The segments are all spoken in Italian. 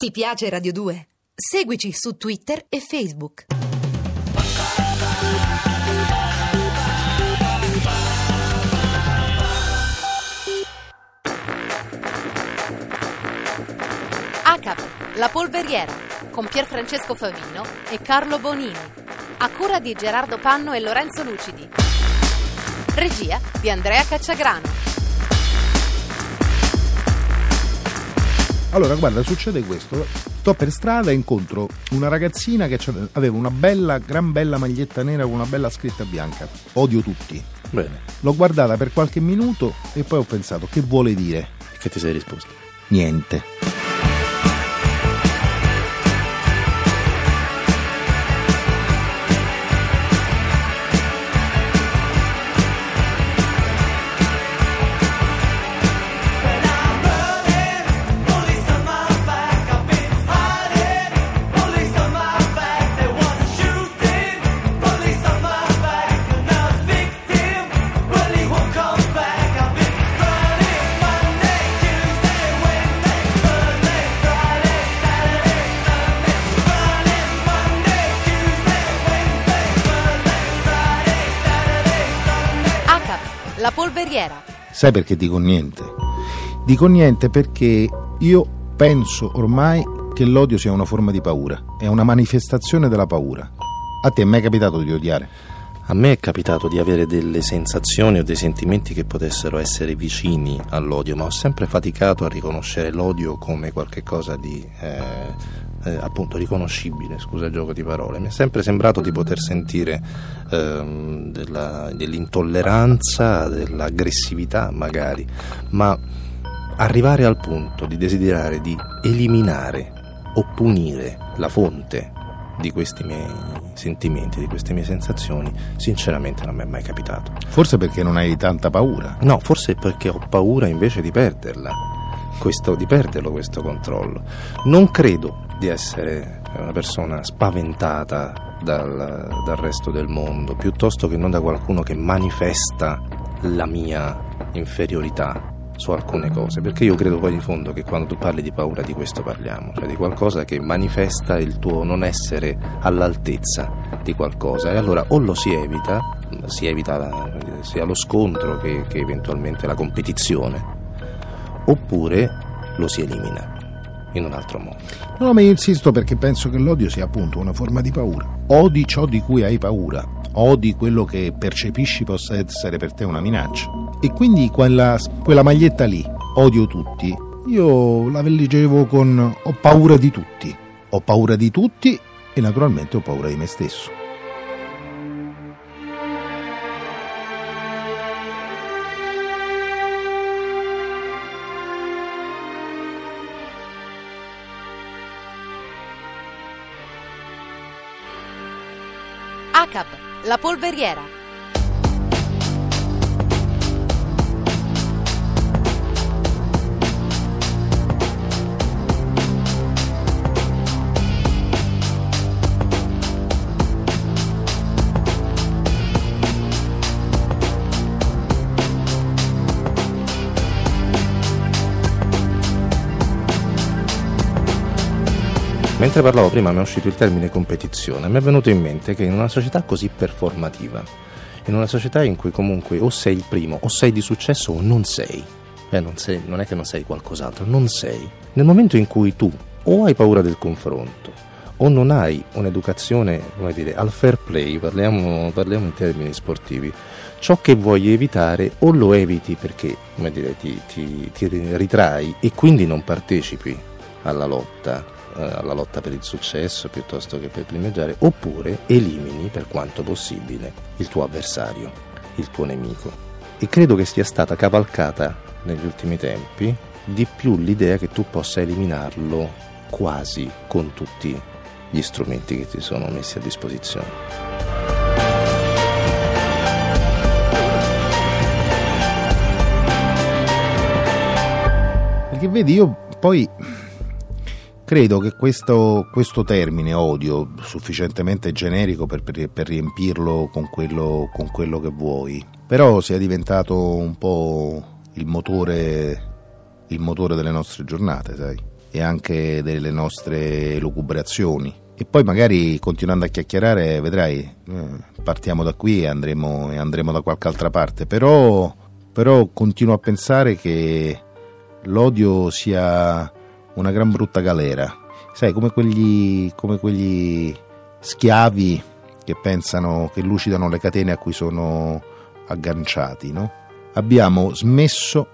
Ti piace Radio 2? Seguici su Twitter e Facebook. ACAP, la polveriera, con Pierfrancesco Favino e Carlo Bonini. A cura di Gerardo Panno e Lorenzo Lucidi. Regia di Andrea Cacciagrano. Allora, guarda, succede questo. Sto per strada e incontro una ragazzina che aveva una bella, gran bella maglietta nera con una bella scritta bianca. Odio tutti. Bene, L'ho guardata per qualche minuto e poi ho pensato, che vuole dire? che ti sei risposto? Niente. La polveriera. Sai perché dico niente? Dico niente perché io penso ormai che l'odio sia una forma di paura, è una manifestazione della paura. A te è mai capitato di odiare? A me è capitato di avere delle sensazioni o dei sentimenti che potessero essere vicini all'odio, ma ho sempre faticato a riconoscere l'odio come qualcosa di eh, eh, appunto riconoscibile, scusa il gioco di parole. Mi è sempre sembrato di poter sentire ehm, della- dell'intolleranza, dell'aggressività magari, ma arrivare al punto di desiderare di eliminare o punire la fonte di questi miei sentimenti, di queste mie sensazioni, sinceramente non mi è mai capitato. Forse perché non hai tanta paura. No, forse perché ho paura invece di perderla, questo, di perderlo questo controllo. Non credo di essere una persona spaventata dal, dal resto del mondo, piuttosto che non da qualcuno che manifesta la mia inferiorità su alcune cose, perché io credo poi in fondo che quando tu parli di paura di questo parliamo, cioè di qualcosa che manifesta il tuo non essere all'altezza di qualcosa e allora o lo si evita, si evita la- sia lo scontro che, che eventualmente la competizione, oppure lo si elimina in un altro modo. No, ma io insisto perché penso che l'odio sia appunto una forma di paura. Odi ciò di cui hai paura, odi quello che percepisci possa essere per te una minaccia. E quindi quella, quella maglietta lì, odio tutti, io la leggevo con ho paura di tutti. Ho paura di tutti e naturalmente ho paura di me stesso. ACAP, la polveriera. Mentre parlavo prima mi è uscito il termine competizione, mi è venuto in mente che in una società così performativa, in una società in cui comunque o sei il primo, o sei di successo o non sei, eh, non, sei non è che non sei qualcos'altro, non sei. Nel momento in cui tu o hai paura del confronto, o non hai un'educazione, dire, al fair play, parliamo, parliamo in termini sportivi, ciò che vuoi evitare o lo eviti perché, dire, ti, ti- ti ritrai e quindi non partecipi alla lotta, eh, alla lotta per il successo piuttosto che per primeggiare, oppure elimini per quanto possibile il tuo avversario, il tuo nemico. E credo che sia stata cavalcata negli ultimi tempi di più l'idea che tu possa eliminarlo quasi con tutti gli strumenti che ti sono messi a disposizione. Perché vedi, io poi credo che questo, questo termine odio, sufficientemente generico per, per- per riempirlo con quello, con quello che vuoi, però sia diventato un po' il motore, il motore delle nostre giornate, sai? e anche delle nostre lucubrazioni. E poi magari continuando a chiacchierare, vedrai, eh, partiamo da qui e andremo, e andremo da qualche altra parte. Però, però continuo a pensare che l'odio sia una gran brutta galera. Sai, come quegli, come quegli schiavi che pensano, che lucidano le catene a cui sono agganciati, no? Abbiamo smesso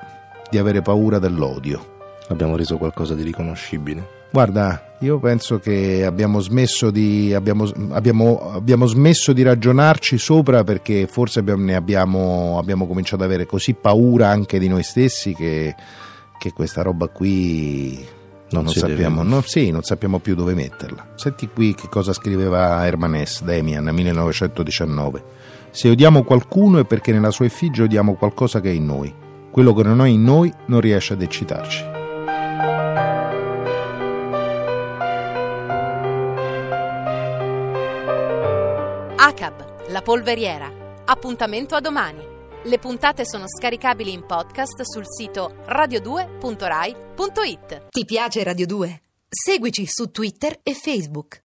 di avere paura dell'odio. Abbiamo reso qualcosa di riconoscibile. Guarda, io penso che abbiamo smesso di, abbiamo, abbiamo, abbiamo smesso di ragionarci sopra perché forse abbiamo, ne abbiamo, abbiamo cominciato ad avere così paura anche di noi stessi che, che questa roba qui non, non sappiamo, non, sì, non sappiamo più dove metterla. Senti qui che cosa scriveva Herman S. Demian nel 1919. Se odiamo qualcuno è perché nella sua effigie odiamo qualcosa che è in noi. Quello che non è in noi non riesce ad eccitarci. ACAB, la polveriera. Appuntamento a domani. Le puntate sono scaricabili in podcast sul sito radio2.rai.it. Ti piace Radio 2? Seguici su Twitter e Facebook.